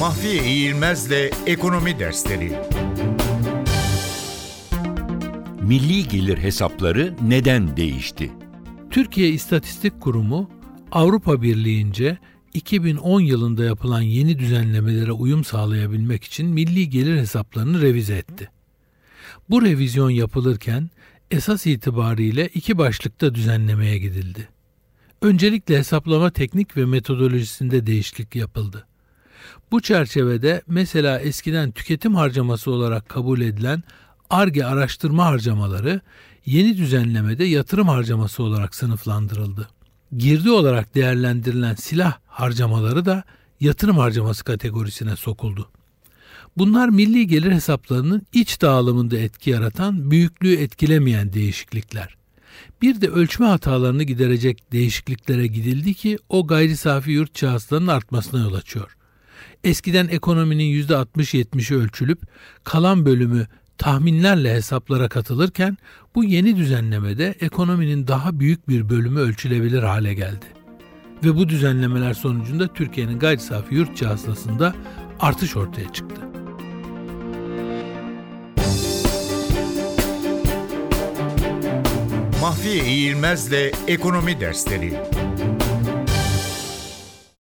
Mahfiye İğilmez'le Ekonomi Dersleri Milli gelir hesapları neden değişti? Türkiye İstatistik Kurumu Avrupa Birliği'nce 2010 yılında yapılan yeni düzenlemelere uyum sağlayabilmek için milli gelir hesaplarını revize etti. Bu revizyon yapılırken esas itibariyle iki başlıkta düzenlemeye gidildi. Öncelikle hesaplama teknik ve metodolojisinde değişiklik yapıldı. Bu çerçevede mesela eskiden tüketim harcaması olarak kabul edilen ARGE araştırma harcamaları yeni düzenlemede yatırım harcaması olarak sınıflandırıldı. Girdi olarak değerlendirilen silah harcamaları da yatırım harcaması kategorisine sokuldu. Bunlar milli gelir hesaplarının iç dağılımında etki yaratan, büyüklüğü etkilemeyen değişiklikler. Bir de ölçme hatalarını giderecek değişikliklere gidildi ki o gayri safi yurt çağıslarının artmasına yol açıyor. Eskiden ekonominin %60-70'i ölçülüp kalan bölümü tahminlerle hesaplara katılırken bu yeni düzenlemede ekonominin daha büyük bir bölümü ölçülebilir hale geldi. Ve bu düzenlemeler sonucunda Türkiye'nin gayri safi yurt hasılasında artış ortaya çıktı. Mahfiye İğilmez'le Ekonomi Dersleri